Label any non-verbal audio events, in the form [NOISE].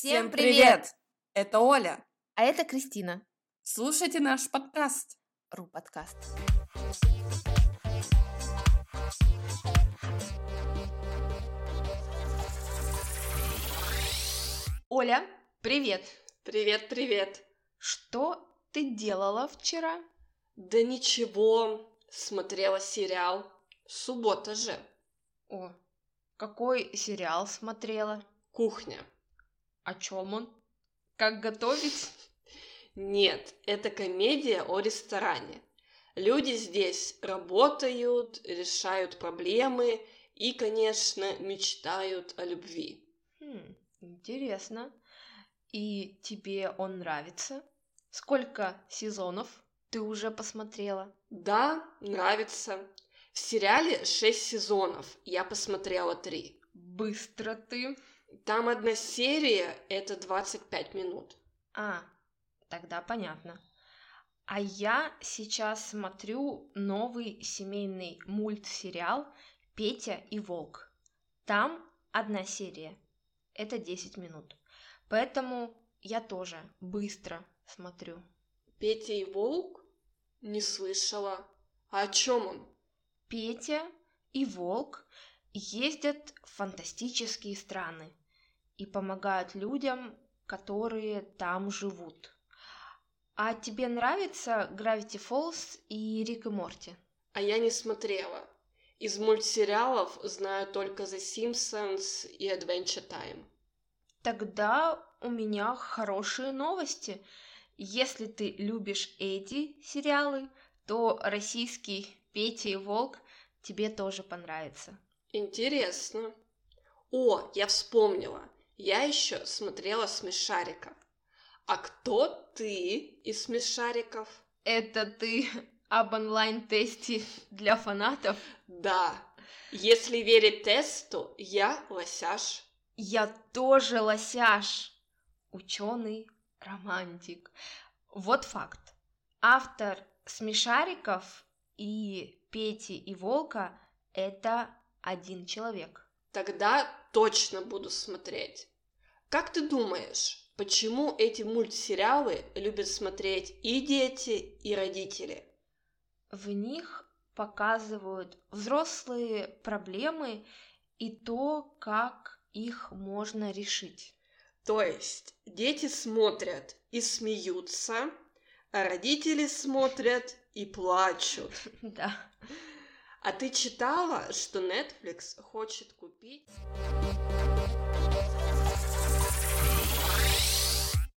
Всем привет! Это Оля. А это Кристина. Слушайте наш подкаст. Ру подкаст. Оля, привет. Привет, привет. Что ты делала вчера? Да ничего, смотрела сериал. Суббота же. О, какой сериал смотрела? Кухня. О чем он? Как готовить? [LAUGHS] Нет, это комедия о ресторане. Люди здесь работают, решают проблемы и, конечно, мечтают о любви. Хм, интересно. И тебе он нравится? Сколько сезонов ты уже посмотрела? Да, нравится. В сериале шесть сезонов, я посмотрела три. Быстро ты. Там одна серия — это 25 минут. А, тогда понятно. А я сейчас смотрю новый семейный мультсериал «Петя и Волк». Там одна серия. Это 10 минут. Поэтому я тоже быстро смотрю. Петя и Волк? Не слышала. А о чем он? Петя и Волк ездят в фантастические страны и помогают людям, которые там живут. А тебе нравится Gravity Falls и Рик и Морти? А я не смотрела. Из мультсериалов знаю только The Simpsons и Adventure Time. Тогда у меня хорошие новости. Если ты любишь эти сериалы, то российский Петя и Волк тебе тоже понравится. Интересно. О, я вспомнила. Я еще смотрела смешариков. А кто ты из смешариков? Это ты [LAUGHS] об онлайн-тесте для фанатов? Да. Если верить тесту, я лосяш. Я тоже лосяш. Ученый, романтик. Вот факт. Автор смешариков и Пети и Волка — это один человек. Тогда точно буду смотреть. Как ты думаешь, почему эти мультсериалы любят смотреть и дети, и родители? В них показывают взрослые проблемы и то, как их можно решить. То есть дети смотрят и смеются, а родители смотрят и плачут. [LAUGHS] Да. А ты читала, что Netflix хочет купить...